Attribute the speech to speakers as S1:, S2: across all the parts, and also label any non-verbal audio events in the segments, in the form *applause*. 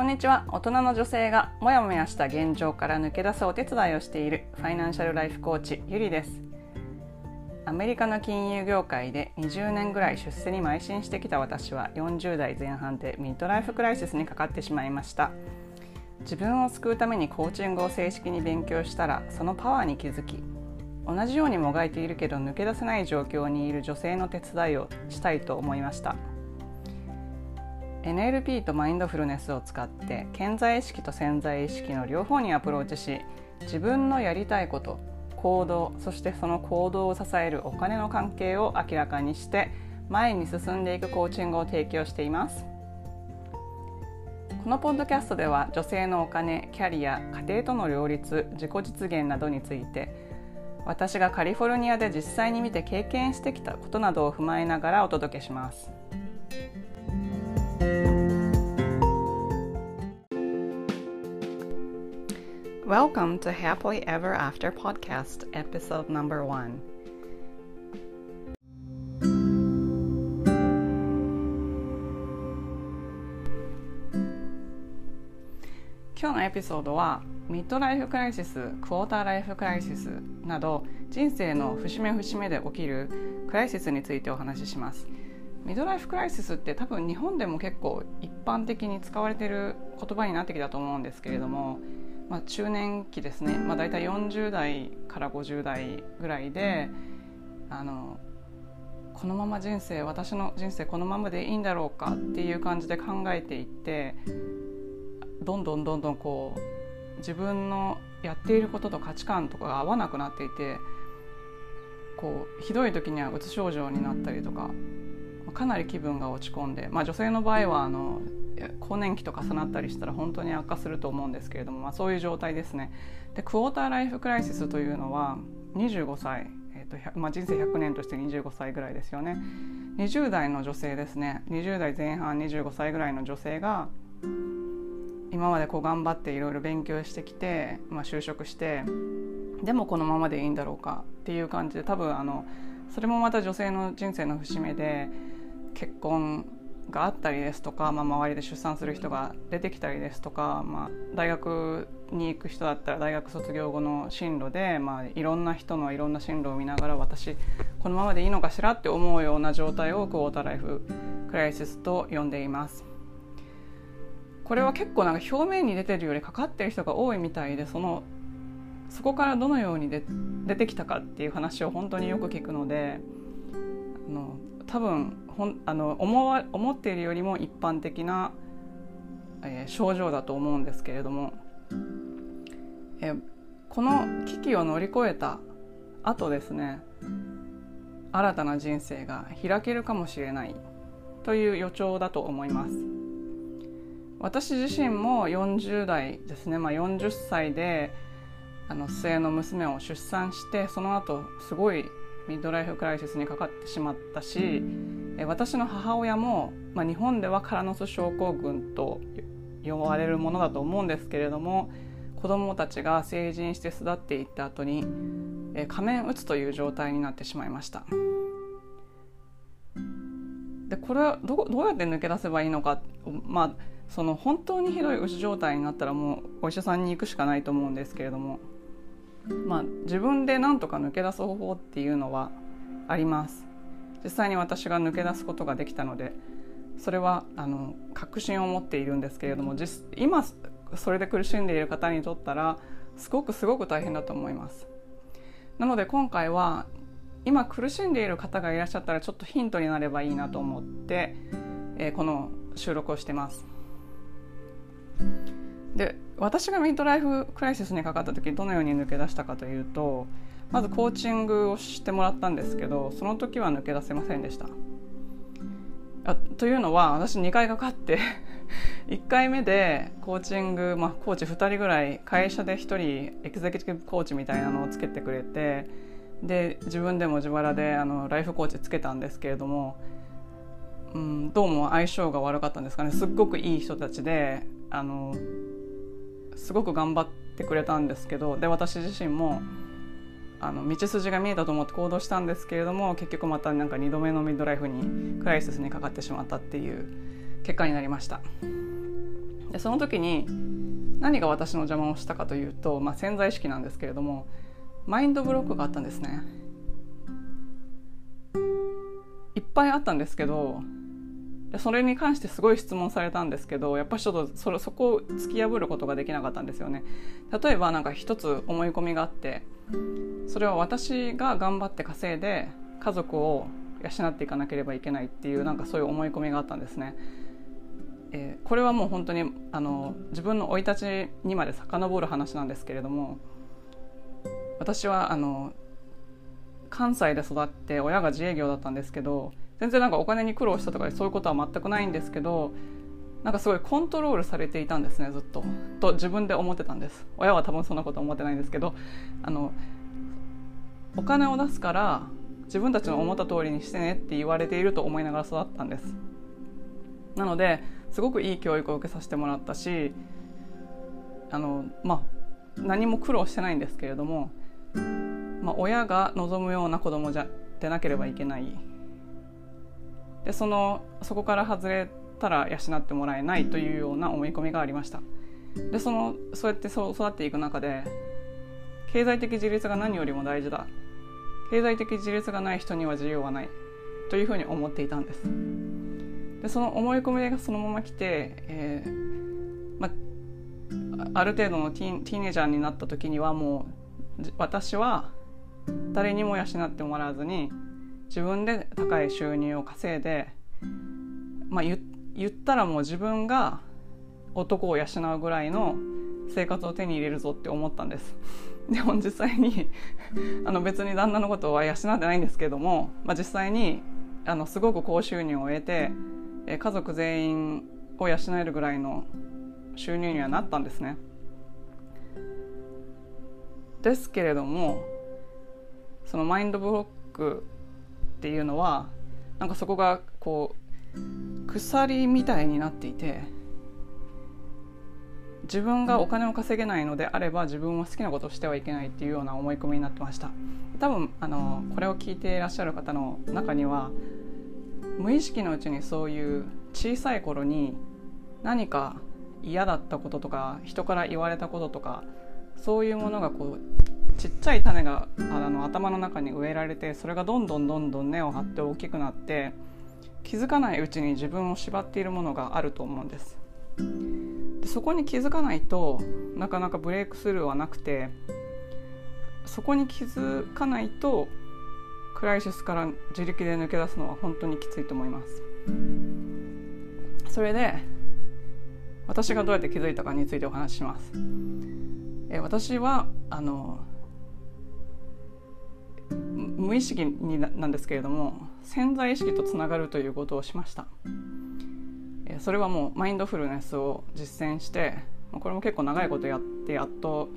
S1: こんにちは。大人の女性がモヤモヤした現状から抜け出すお手伝いをしているファイナンシャルライフコーチゆりです。アメリカの金融業界で20年ぐらい出世に邁進してきた私は40代前半でミッドライフクライシスにかかってしまいました。自分を救うためにコーチングを正式に勉強したらそのパワーに気づき同じようにもがいているけど抜け出せない状況にいる女性の手伝いをしたいと思いました。NLP とマインドフルネスを使って潜在意識と潜在意識の両方にアプローチし自分のやりたいこと行動そしてその行動を支えるお金の関係を明らかにして前に進んでいくコーチングを提供していますこのポッドキャストでは女性のお金キャリア家庭との両立自己実現などについて私がカリフォルニアで実際に見て経験してきたことなどを踏まえながらお届けします。Welcome to Happily Ever After Podcast, episode number one. 今日のエピソードはミッドライフクライシス、クォーターライフクライシスなど人生の節目節目で起きるクライシスについてお話しします。ミッドライフクライシスって多分日本でも結構一般的に使われている言葉になってきたと思うんですけれども、まあ、中年期ですね、まあ、大体40代から50代ぐらいであのこのまま人生私の人生このままでいいんだろうかっていう感じで考えていってどんどんどんどんこう自分のやっていることと価値観とかが合わなくなっていてこうひどい時にはうつ症状になったりとかかなり気分が落ち込んで、まあ、女性の場合はあの更年期と重なったりしたら本当に悪化すると思うんですけれども、まあ、そういう状態ですね。でクォーターライフクライシスというのは25歳、えーとまあ、人生100年として25歳ぐらいですよね。20代の女性ですね20代前半25歳ぐらいの女性が今までこう頑張っていろいろ勉強してきて、まあ、就職してでもこのままでいいんだろうかっていう感じで多分あのそれもまた女性の人生の節目で結婚があったりですとか、まあ、周りで出産する人が出てきたりですとか、まあ、大学に行く人だったら大学卒業後の進路で、まあ、いろんな人のいろんな進路を見ながら私このままでいいのかしらって思うような状態をクォーターライフクライシスと呼んでいます。これは結構なんか表面に出てるよりかかってる人が多いみたいでそのそこからどのようにで出てきたかっていう話を本当によく聞くのであの多分ほんあの思わ思っているよりも一般的な、えー、症状だと思うんですけれども、えー、この危機を乗り越えた後ですね新たな人生が開けるかもしれないという予兆だと思います。私自身も40代ですね、まあ、40歳であの末の娘を出産してその後すごいミッドライフクライシスにかかってしまったし私の母親も、まあ、日本ではカラノス症候群と呼ばれるものだと思うんですけれども子どもたちが成人して育っていった後に仮面打つという状態になってしまいました。でこれはどどうやって抜け出せばいいのかまあその本当にひどいうつ状態になったらもうお医者さんに行くしかないと思うんですけれどもまあ、自分で何とか抜け出す方法っていうのはあります。実際に私が抜け出すことができたのでそれはあの確信を持っているんですけれども実今それで苦しんでいる方にとったらすごくすごく大変だと思います。なので今回は今苦しんでいる方がいらっしゃったらちょっとヒントになればいいなと思って、えー、この収録をしてます。で私がミッドライフクライシスにかかった時どのように抜け出したかというとまずコーチングをしてもらったんですけどその時は抜け出せませんでした。あというのは私2回かかって *laughs* 1回目でコーチング、まあ、コーチ2人ぐらい会社で1人エグゼクティブコーチみたいなのをつけてくれてで自分でも自腹であのライフコーチつけたんですけれども、うん、どうも相性が悪かったんですかねすっごくいい人たちであのすごく頑張ってくれたんですけどで私自身もあの道筋が見えたと思って行動したんですけれども結局またなんか2度目のミッドライフにクライシスにかかってしまったっていう結果になりました。でその時に何が私の邪魔をしたかというと、まあ、潜在意識なんですけれどもマインドブロックがあったんですね。いっぱいあったんですけどでそれに関してすごい質問されたんですけどやっぱりちょっとそれそこを突き破ることができなかったんですよね例えばなんか一つ思い込みがあってそれは私が頑張って稼いで家族を養っていかなければいけないっていうなんかそういう思い込みがあったんですね。えー、これはもう本当にあの自分の生い立ちにまで遡る話なんですけれども私はあの関西で育って親が自営業だったんですけど全然なんかお金に苦労したとかそういうことは全くないんですけどなんかすごいコントロールされていたんですねずっと。と自分で思ってたんです。親は多分そんなこと思ってないんですけどあのお金を出すから自分たちの思った通りにしてねって言われていると思いながら育ったんです。なのですごくいい教育を受けさせてもらったしあのまあ何も苦労してないんですけれども、まあ、親が望むような子供じゃでなければいけない。でそのそこから外れたら養ってもらえないというような思い込みがありました。でそのそうやってそ育っていく中で経済的自立が何よりも大事だ。経済的自立がない人には自由はない。というふうに思っていたんです。でその思い込みがそのまま来て、えーまある程度のティーンエイジャーになった時にはもう私は誰にも養ってもらわずに自分で高い収入を稼いで、まあ、言ったらもう自分が男を養うぐらいの生活を手に入れるぞって思ったんです *laughs* でも実際に *laughs* あの別に旦那のことは養ってないんですけども、まあ、実際にあのすごく高収入を得て家族全員を養えるぐらいの収入にはなったんですね。ですけれどもそのマインドブロックっていうのはなんかそこがこう鎖みたいになっていて自分がお金を稼げないのであれば自分は好きなことをしてはいけないっていうような思い込みになってました。多分あのこれを聞いていらっしゃる方の中には無意識のうちにそういう小さい頃に何か嫌だったこととか人から言われたこととかそういうものがこうちっちゃい種があの頭の中に植えられてそれがどんどんどんどん根を張って大きくなって気づかないうちに自分を縛っているものがあると思うんです。でそこに気づかないとなかなかブレイクスルーはなくてそこに気づかないとクライシスから自力で抜け出すのは本当にきついと思います。それで私がどうやって気づいたかについてお話しします。え私はあの無意識になんですけれども潜在意識とつながるということをしました。それはもうマインドフルネスを実践してこれも結構長いことやってやっと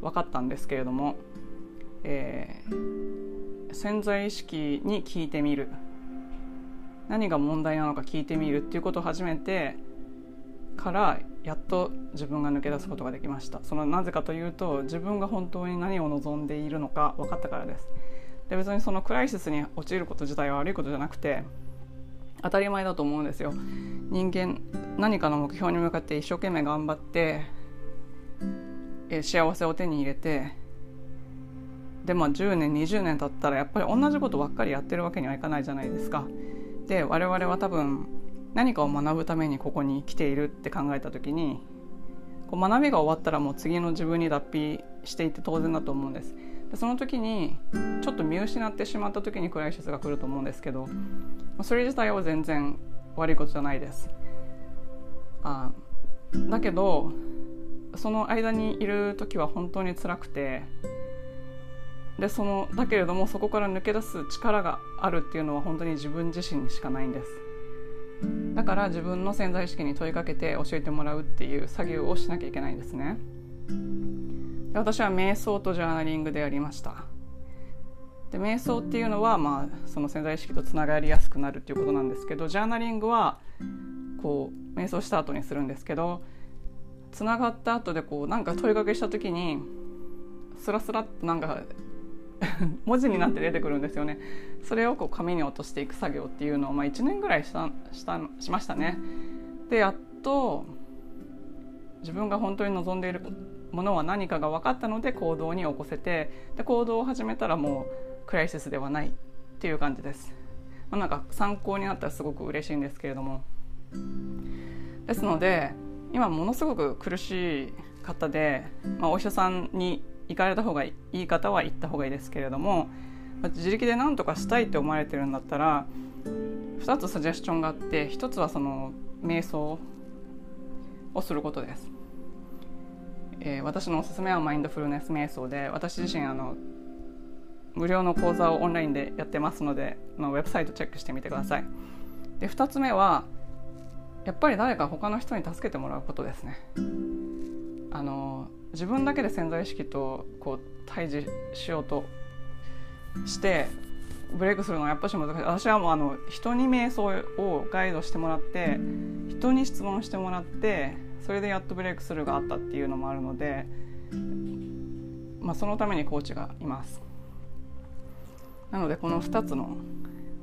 S1: 分かったんですけれども、えー、潜在意識に聞いてみる。何が問題なのか聞いてみるっていうことを始めてからやっと自分が抜け出すことができました。そのなぜかというと自分が本当に何を望んでいるのか分かったからです。で別にそのクライシスに陥ること自体は悪いことじゃなくて当たり前だと思うんですよ。人間何かの目標に向かって一生懸命頑張ってえ幸せを手に入れてでまあ10年20年経ったらやっぱり同じことばっかりやってるわけにはいかないじゃないですか。で我々は多分何かを学ぶためにここに来ているって考えた時にこう学びが終わったらもう次の自分に脱皮していって当然だと思うんです。でその時にちょっと見失ってしまった時にクライシスが来ると思うんですけどそれ自体は全然悪いことじゃないです。あだけどその間にいる時は本当に辛くてでそのだけれどもそこから抜け出す力があるっていうのは本当に自分自身にしかないんです。だから自分の潜在意識に問いかけて教えてもらうっていう作業をしなきゃいけないんですね。で私は瞑想とジャーナリングでやりました。で瞑想っていうのは、まあ、その潜在意識とつながりやすくなるっていうことなんですけどジャーナリングはこう瞑想した後にするんですけどつながった後でこうなんか問いかけした時にスラスラっとなんか *laughs* 文字になって出てくるんですよね。それをこう紙に落としていく作業っていうのを、まあ、1年ぐらいしたしたしましたね。でやっと自分が本当に望んでいるものは何かが分かったので行動に起こせてで行動を始めたらもうクライシスではないっていう感じです。まあ、なんか参考になったらすごく嬉しいんですけれども。ですので今ものすごく苦しい方で、まあ、お医者さんに行かれた方がいい方は行った方がいいですけれども、自力で何とかしたいって思われてるんだったら2つサジェスチョンがあって1つはその瞑想をすることです、えー、私のおすすめはマインドフルネス瞑想で私自身あの無料の講座をオンラインでやってますので、まあ、ウェブサイトチェックしてみてください。で2つ目はやっぱり誰か他の人に助けてもらうことですね。あの自分だけで潜在意識とこう対峙しようとしてブレイクするのはやっぱし難しい。私はもうあの人に瞑想をガイドしてもらって人に質問してもらってそれでやっとブレイクスルーがあったっていうのもあるので、まあ、そのためにコーチがいます。なのでこの2つの、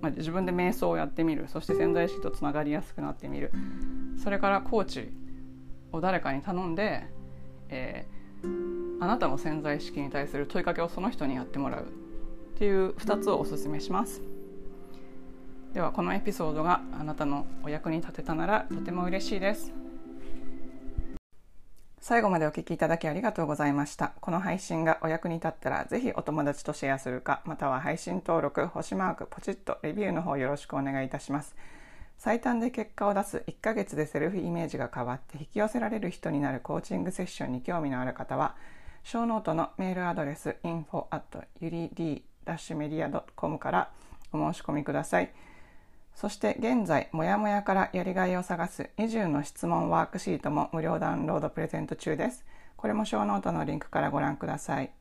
S1: まあ、自分で瞑想をやってみる。そして潜在意識とつながりやすくなってみる。それからコーチを誰かに頼んで、えー、あなたの潜在意識に対する問いかけをその人にやってもらうっていう2つをおすすめします。ではこのエピソードがあなたのお役に立てたならとても嬉しいです。最後までお聞きいただきありがとうございました。この配信がお役に立ったらぜひお友達とシェアするかまたは配信登録星マークポチッとレビューの方よろしくお願いいたします。最短で結果を出す1ヶ月でセルフイメージが変わって引き寄せられる人になるコーチングセッションに興味のある方はショーノートのメールアドレス info at yuri dash media .com からお申し込みください。そして現在、もやもやからやりがいを探す20の質問ワークシートも無料ダウンロードプレゼント中です。これもショーノートのリンクからご覧ください。